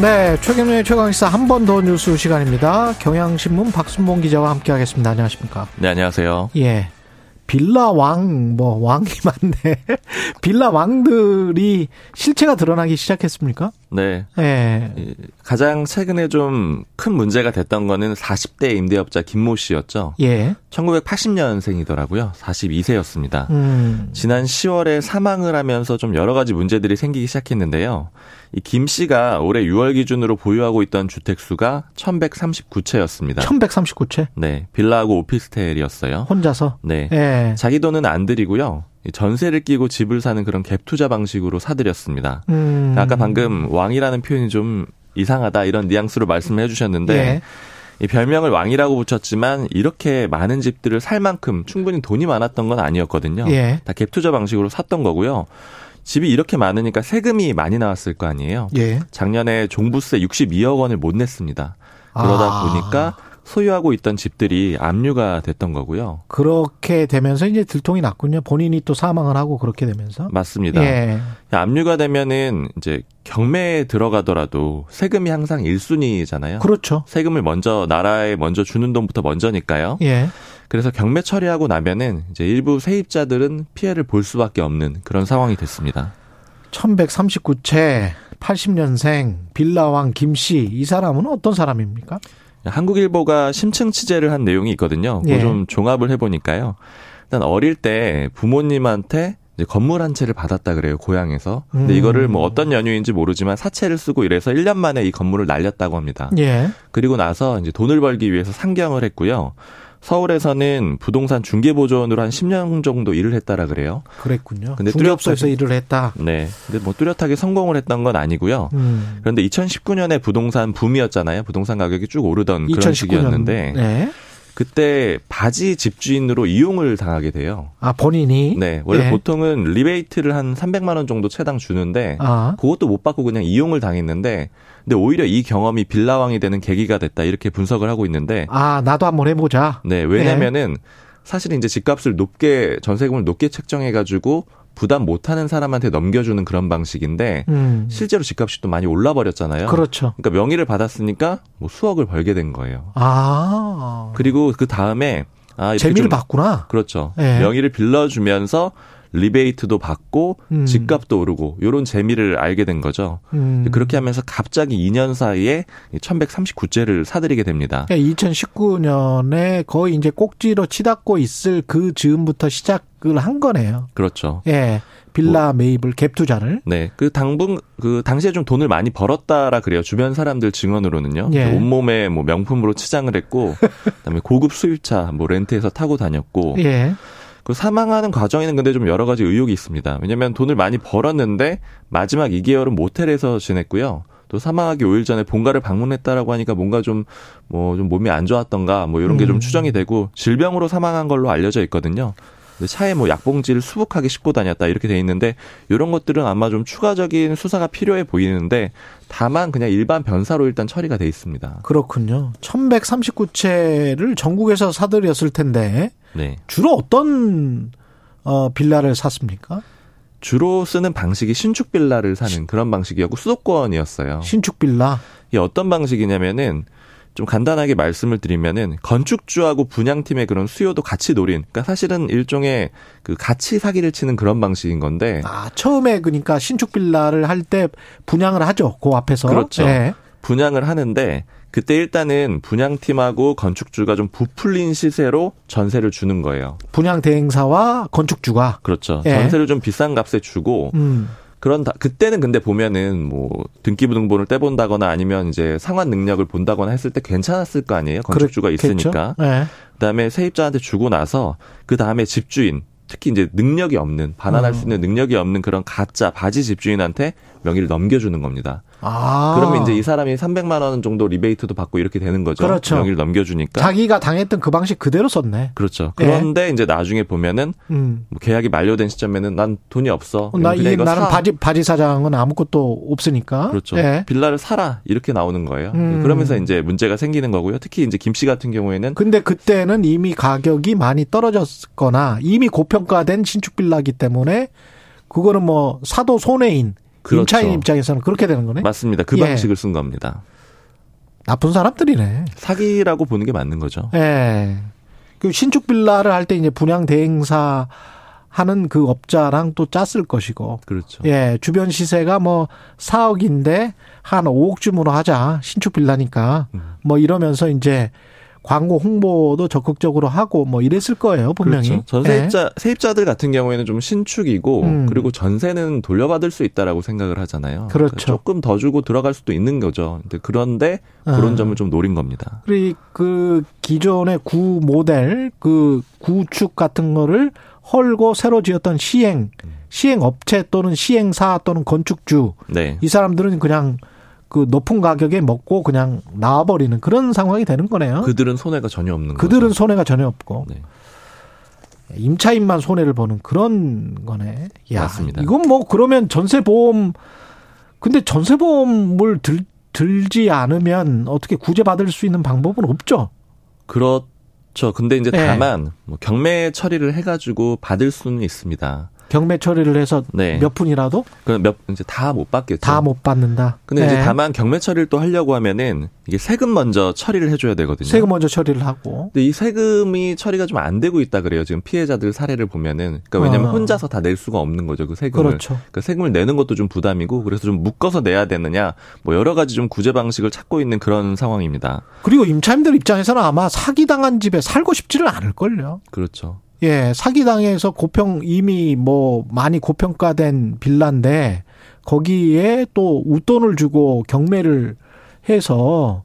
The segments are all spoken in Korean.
네, 최경련의 최강시사 한 번 더 뉴스 시간입니다. 경향신문 박순봉 기자와 함께하겠습니다. 안녕하십니까? 네, 안녕하세요. 예. 빌라 왕, 뭐, 왕이 많네. 빌라 왕들이 실체가 드러나기 시작했습니까? 네. 예. 가장 최근에 좀 큰 문제가 됐던 거는 40대 임대업자 김모 씨였죠. 예. 1980년생이더라고요. 42세였습니다. 음. 지난 10월에 사망을 하면서 좀 여러 가지 문제들이 생기기 시작했는데요. 이 김 씨가 올해 6월 기준으로 보유하고 있던 주택 수가 1139채였습니다. 1139채? 네. 빌라하고 오피스텔이었어요. 혼자서? 네. 예. 자기 돈은 안 들이고요. 전세를 끼고 집을 사는 그런 갭 투자 방식으로 사들였습니다. 음. 아까 방금 왕이라는 표현이 좀 이상하다 이런 뉘앙스로 말씀을 해주셨는데 예. 이 별명을 왕이라고 붙였지만 이렇게 많은 집들을 살 만큼 충분히 돈이 많았던 건 아니었거든요. 예. 다갭 투자 방식으로 샀던 거고요. 집이 이렇게 많으니까 세금이 많이 나왔을 거 아니에요. 예. 작년에 종부세 62억 원을 못 냈습니다. 그러다 아. 보니까 소유하고 있던 집들이 압류가 됐던 거고요. 그렇게 되면서 이제 들통이 났군요. 본인이 또 사망을 하고 그렇게 되면서. 맞습니다. 예. 압류가 되면은 이제 경매에 들어가더라도 세금이 항상 1순위잖아요. 그렇죠. 세금을 먼저 나라에 먼저 주는 돈부터 먼저니까요. 예. 그래서 경매 처리하고 나면은 이제 일부 세입자들은 피해를 볼 수밖에 없는 그런 상황이 됐습니다. 1139채 80년생 빌라왕 김씨 이 사람은 어떤 사람입니까? 한국일보가 심층 취재를 한 내용이 있거든요. 예. 좀 종합을 해보니까요. 일단 어릴 때 부모님한테 이제 건물 한 채를 받았다 그래요, 고향에서. 근데 음. 이거를 뭐 어떤 연유인지 모르지만 사채를 쓰고 이래서 1년 만에 이 건물을 날렸다고 합니다. 예. 그리고 나서 이제 돈을 벌기 위해서 상경을 했고요. 서울에서는 부동산 중개 보조원으로 한 10년 정도 일을 했다라 그래요. 그랬군요. 근데 중개업소에서 일을 했다. 네. 근데 뭐 뚜렷하게 성공을 했던 건 아니고요. 음. 그런데 2019년에 부동산 붐이었잖아요. 부동산 가격이 쭉 오르던 그런 2019년. 시기였는데 네. 그때 바지 집주인으로 이용을 당하게 돼요. 아 본인이. 네. 원래 예. 보통은 리베이트를 한 300만 원 정도 최당 주는데 아. 그것도 못 받고 그냥 이용을 당했는데 근데 오히려 이 경험이 빌라왕이 되는 계기가 됐다 이렇게 분석을 하고 있는데 아 나도 한번 해보자. 네, 왜냐면은 사실 이제 집값을 높게 전세금을 높게 책정해 가지고 부담 못 하는 사람한테 넘겨주는 그런 방식인데 음. 실제로 집값이 또 많이 올라 버렸잖아요. 그렇죠. 그러니까 명의를 받았으니까 뭐 수억을 벌게 된 거예요. 아. 그리고 그 다음에 아, 재미를 좀- 봤구나. 그렇죠. 예. 명의를 빌려주면서 리베이트도 받고 음. 집값도 오르고 요런 재미를 알게 된 거죠. 음. 그렇게 하면서 갑자기 2년 사이에 1139채를 사들이게 됩니다. 그러니까 2019년에 거의 이제 꼭지로 치닫고 있을 그 즈음부터 시작을 한 거네요. 그렇죠. 예. 빌라 매입을 갭 투자를. 네. 그 당분, 그 당시에 좀 돈을 많이 벌었다라 그래요. 주변 사람들 증언으로는요. 예. 온몸에 뭐 명품으로 치장을 했고, 그다음에 고급 수입차 뭐 렌트해서 타고 다녔고, 예. 그 사망하는 과정에는 근데 좀 여러 가지 의혹이 있습니다. 왜냐면 돈을 많이 벌었는데 마지막 2개월은 모텔에서 지냈고요. 또 사망하기 5일 전에 본가를 방문했다라고 하니까 뭔가 좀 뭐 좀 몸이 안 좋았던가 뭐 이런 게좀 음. 추정이 되고 질병으로 사망한 걸로 알려져 있거든요. 차에 뭐 약봉지를 수북하게 싣고 다녔다 이렇게 돼 있는데 이런 것들은 아마 좀 추가적인 수사가 필요해 보이는데 다만 그냥 일반 변사로 일단 처리가 돼 있습니다. 그렇군요. 1139채를 전국에서 사들였을 텐데 네. 주로 어떤 어 빌라를 샀습니까? 주로 쓰는 방식이 신축 빌라를 사는 그런 방식이었고 수도권이었어요. 신축 빌라. 이게 어떤 방식이냐면은 좀 간단하게 말씀을 드리면은 건축주하고 분양팀의 그런 수요도 같이 노린 그러니까 사실은 일종의 그 같이 사기를 치는 그런 방식인 건데 아, 처음에 그러니까 신축 빌라를 할 때 분양을 하죠. 그 앞에서. 그렇죠. 예. 분양을 하는데 그때 일단은 분양팀하고 건축주가 좀 부풀린 시세로 전세를 주는 거예요. 분양 대행사와 건축주가 그렇죠. 예. 전세를 좀 비싼 값에 주고 음. 그런 다, 그때는 근데 보면은 뭐 등기부등본을 떼본다거나 아니면 이제 상환 능력을 본다거나 했을 때 괜찮았을 거 아니에요. 건축주가 그렇겠죠? 있으니까. 예. 그다음에 세입자한테 주고 나서 그 다음에 집주인 특히 이제 능력이 없는 반환할 음. 수 있는 능력이 없는 그런 가짜 바지 집주인한테 명의를 넘겨주는 겁니다. 아. 그러면 이제 이 사람이 300만 원 정도 리베이트도 받고 이렇게 되는 거죠. 그렇죠. 명의를 넘겨주니까. 자기가 당했던 그 방식 그대로 썼네. 그렇죠. 예. 그런데 이제 나중에 보면은 음. 뭐 계약이 만료된 시점에는 난 돈이 없어. 나, 그냥 이, 나는 사. 바지, 바지 사장은 아무것도 없으니까. 그렇죠. 예. 빌라를 사라 이렇게 나오는 거예요. 음. 그러면서 이제 문제가 생기는 거고요. 특히 이제 김 씨 같은 경우에는 근데 그때는 이미 가격이 많이 떨어졌거나 이미 고평가된 신축 빌라기 때문에 그거는 뭐 사도 손해인 그렇죠. 임차인 입장에서는 그렇게 되는 거네. 맞습니다. 그 예. 방식을 쓴 겁니다. 나쁜 사람들이네. 사기라고 보는 게 맞는 거죠. 예. 그 신축 빌라를 할 때 이제 분양 대행사 하는 그 업자랑 또 짰을 것이고. 그렇죠. 예, 주변 시세가 뭐 4억인데 한 5억쯤으로 하자. 신축 빌라니까. 음. 뭐 이러면서 이제 광고 홍보도 적극적으로 하고 뭐 이랬을 거예요, 분명히. 그렇죠. 전세입자 세입자들 같은 경우에는 좀 신축이고 음. 그리고 전세는 돌려받을 수 있다라고 생각을 하잖아요. 그렇죠. 그러니까 조금 더 주고 들어갈 수도 있는 거죠. 그런데 그런 아. 점을 좀 노린 겁니다. 그리고 그 기존의 구 모델 그 구축 같은 거를 헐고 새로 지었던 시행 시행 업체 또는 시행사 또는 건축주 네. 이 사람들은 그냥 그 높은 가격에 먹고 그냥 나와버리는 그런 상황이 되는 거네요. 그들은 손해가 전혀 없는 그들은 거죠. 손해가 전혀 없고 네. 임차인만 손해를 보는 그런 거네. 야, 맞습니다. 이건 뭐 그러면 전세 보험 근데 전세 보험을 들 들지 않으면 어떻게 구제 받을 수 있는 방법은 없죠. 그렇죠. 근데 이제 네. 다만 뭐 경매 처리를 해가지고 받을 수는 있습니다. 경매 처리를 해서 네. 몇 푼이라도 그몇 이제 다 못 받겠죠. 다 못 받는다. 근데 이제 네. 다만 경매 처리를 또 하려고 하면은 이게 세금 먼저 처리를 해줘야 되거든요. 세금 먼저 처리를 하고 근데 이 세금이 처리가 좀 안 되고 있다 그래요. 지금 피해자들 사례를 보면은. 그러니까 왜냐면 어. 혼자서 다 낼 수가 없는 거죠. 그 세금을. 그렇죠. 그러니까 세금을 내는 것도 좀 부담이고 그래서 좀 묶어서 내야 되느냐 뭐 여러 가지 좀 구제 방식을 찾고 있는 그런 상황입니다. 그리고 임차인들 입장에서는 아마 사기 당한 집에 살고 싶지를 않을 걸요. 그렇죠. 예, 사기당해서 고평 이미 뭐 많이 고평가된 빌라인데 거기에 또 웃돈을 주고 경매를 해서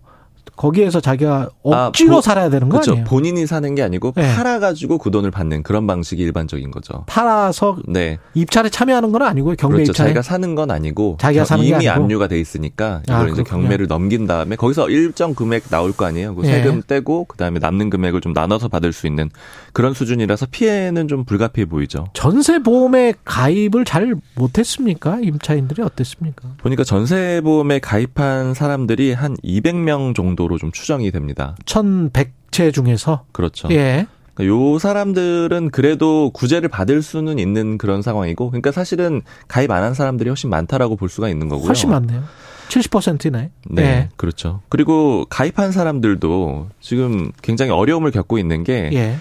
거기에서 자기가 억지로 아, 보- 살아야 되는 거 그렇죠. 아니에요? 본인이 사는 게 아니고 네. 팔아가지고 그 돈을 받는 그런 방식이 일반적인 거죠. 팔아서 네. 입찰에 참여하는 건 아니고요. 경매 그렇죠. 입찰에. 자기가 사는 건 아니고 자기가 겨- 사는 게 이미 아니고? 압류가 돼 있으니까 이걸 아, 이제 그렇군요. 경매를 넘긴 다음에 거기서 일정 금액 나올 거 아니에요. 그 예. 세금 떼고 그다음에 남는 금액을 좀 나눠서 받을 수 있는 그런 수준이라서 피해는 좀 불가피해 보이죠. 전세 보험에 가입을 잘 못했습니까? 임차인들이 어땠습니까? 보니까 전세 보험에 가입한 사람들이 한 200명 정도 로 좀 추정이 됩니다. 1,100채 중에서 그렇죠. 예. 그러니까 요 사람들은 그래도 구제를 받을 수는 있는 그런 상황이고, 그러니까 사실은 가입 안 한 사람들이 훨씬 많다라고 볼 수가 있는 거고요. 훨씬 많네요. 70%네. 네, 그렇죠. 그리고 가입한 사람들도 지금 굉장히 어려움을 겪고 있는 게 예.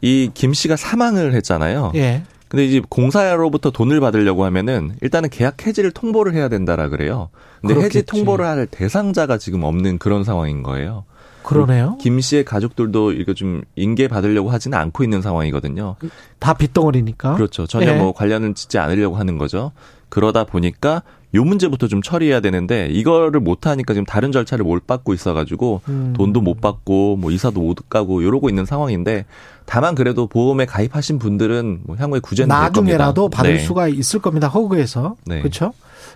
이김 씨가 사망을 했잖아요. 예. 근데 이제 공사로부터 돈을 받으려고 하면은 일단은 계약 해지를 통보를 해야 된다라 그래요. 근데 그렇겠지. 해지 통보를 할 대상자가 지금 없는 그런 상황인 거예요. 그러네요. 김 씨의 가족들도 이거 좀 인계 받으려고 하지는 않고 있는 상황이거든요. 다 빚덩어리니까. 그렇죠. 전혀 예. 뭐 관련은 짓지 않으려고 하는 거죠. 그러다 보니까 요 문제부터 좀 처리해야 되는데 이거를 못 하니까 지금 다른 절차를 못 받고 있어가지고 음. 돈도 못 받고 뭐 이사도 못 가고 이러고 있는 상황인데 다만 그래도 보험에 가입하신 분들은 뭐 향후에 구제는. 나중에라도 받을 네. 수가 있을 겁니다. 허그에서. 네. 그렇죠?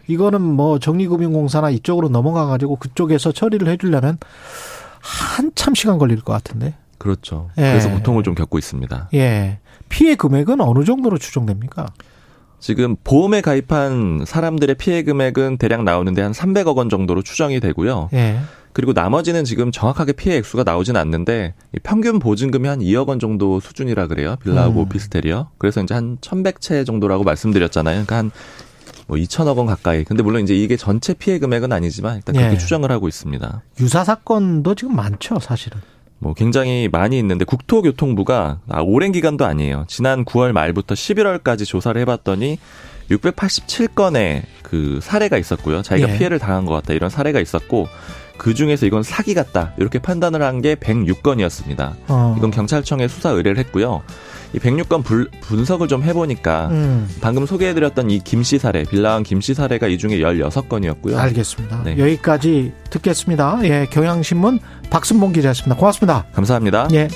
이거는 뭐 정리금융공사나 이쪽으로 넘어가 가지고 그쪽에서 처리를 해 주려면 한참 시간 걸릴 것 같은데. 그렇죠. 예. 그래서 고통을 좀 겪고 있습니다. 예. 피해 금액은 어느 정도로 추정됩니까? 지금 보험에 가입한 사람들의 피해 금액은 대략 나오는데 한 300억 원 정도로 추정이 되고요. 예. 그리고 나머지는 지금 정확하게 피해 액수가 나오진 않는데 이 평균 보증금이 한 2억 원 정도 수준이라 그래요. 빌라하고 음. 오피스텔이요. 그래서 이제 한 1100채 정도라고 말씀드렸잖아요. 그러니까 한 뭐 2천억 원 가까이. 근데 물론 이제 이게 전체 피해 금액은 아니지만 일단 그렇게 예. 추정을 하고 있습니다. 유사 사건도 지금 많죠, 사실은. 뭐 굉장히 많이 있는데 국토교통부가 아, 오랜 기간도 아니에요. 지난 9월 말부터 11월까지 조사를 해봤더니 687건의 그 사례가 있었고요. 자기가 예. 피해를 당한 것 같다 이런 사례가 있었고 그 중에서 이건 사기 같다 이렇게 판단을 한 게 106건이었습니다. 어. 이건 경찰청에 수사 의뢰를 했고요. 이 106건 불- 분석을 좀 해보니까 음. 방금 소개해드렸던 이 김씨 사례, 빌라왕 김씨 사례가 이 중에 16건이었고요. 알겠습니다. 네. 여기까지 듣겠습니다. 예, 경향신문 박순봉 기자였습니다. 고맙습니다. 감사합니다. 예.